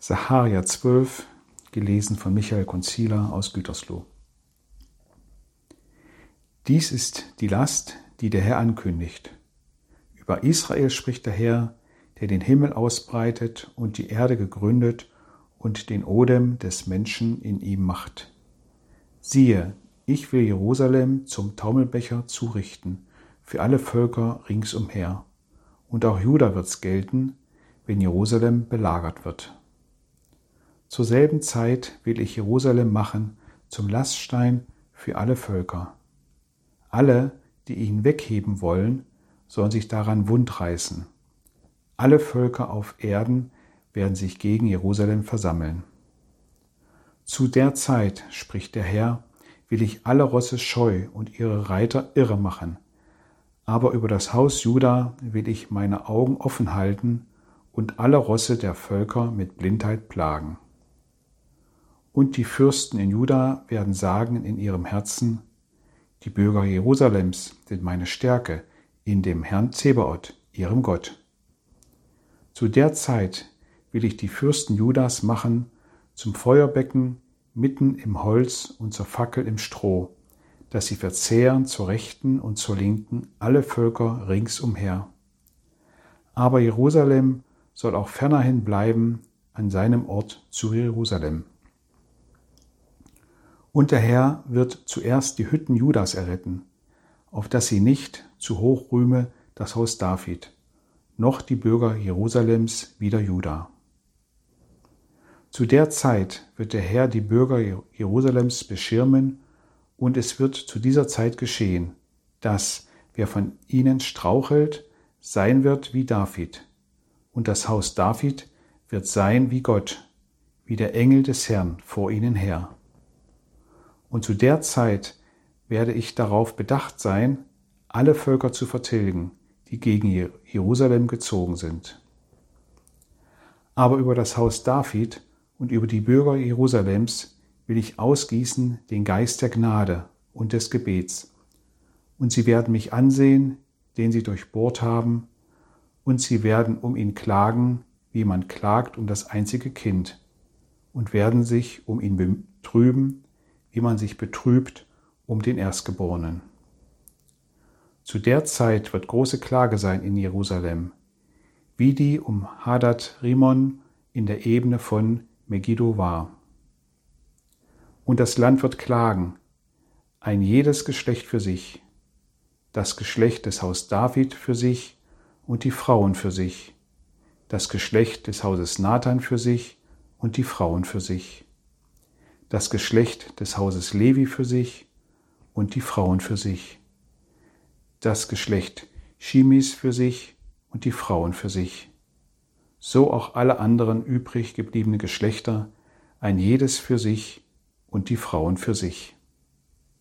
Saharia 12, gelesen von Michael Konzila aus Gütersloh. Dies ist die Last, die der Herr ankündigt. Über Israel spricht der Herr, der den Himmel ausbreitet und die Erde gegründet und den Odem des Menschen in ihm macht. Siehe, ich will Jerusalem zum Taumelbecher zurichten für alle Völker ringsumher, und auch Juda wird's gelten, wenn Jerusalem belagert wird. Zur selben Zeit will ich Jerusalem machen zum Laststein für alle Völker. Alle, die ihn wegheben wollen, sollen sich daran wundreißen. Alle Völker auf Erden werden sich gegen Jerusalem versammeln. Zu der Zeit, spricht der Herr, will ich alle Rosse scheu und ihre Reiter irre machen. Aber über das Haus Juda will ich meine Augen offen halten und alle Rosse der Völker mit Blindheit plagen. Und die Fürsten in Juda werden sagen in ihrem Herzen, die Bürger Jerusalems sind meine Stärke in dem Herrn Zebaoth, ihrem Gott. Zu der Zeit will ich die Fürsten Judas machen zum Feuerbecken mitten im Holz und zur Fackel im Stroh, dass sie verzehren zur Rechten und zur Linken alle Völker ringsumher. Aber Jerusalem soll auch fernerhin bleiben an seinem Ort zu Jerusalem. Und der Herr wird zuerst die Hütten Judas erretten, auf dass sie nicht zu hoch rühme das Haus David, noch die Bürger Jerusalems wider Juda. Zu der Zeit wird der Herr die Bürger Jerusalems beschirmen, und es wird zu dieser Zeit geschehen, dass wer von ihnen strauchelt, sein wird wie David, und das Haus David wird sein wie Gott, wie der Engel des Herrn vor ihnen her. Und zu der Zeit werde ich darauf bedacht sein, alle Völker zu vertilgen, die gegen Jerusalem gezogen sind. Aber über das Haus David und über die Bürger Jerusalems will ich ausgießen den Geist der Gnade und des Gebets. Und sie werden mich ansehen, den sie durchbohrt haben, und sie werden um ihn klagen, wie man klagt um das einzige Kind, und werden sich um ihn betrüben, wie man sich betrübt um den Erstgeborenen. Zu der Zeit wird große Klage sein in Jerusalem, wie die um Hadad Rimon in der Ebene von Megiddo war. Und das Land wird klagen, ein jedes Geschlecht für sich, das Geschlecht des Haus David für sich und die Frauen für sich, das Geschlecht des Hauses Nathan für sich und die Frauen für sich das Geschlecht des Hauses Levi für sich und die Frauen für sich, das Geschlecht Shimis für sich und die Frauen für sich, so auch alle anderen übrig gebliebene Geschlechter, ein jedes für sich und die Frauen für sich.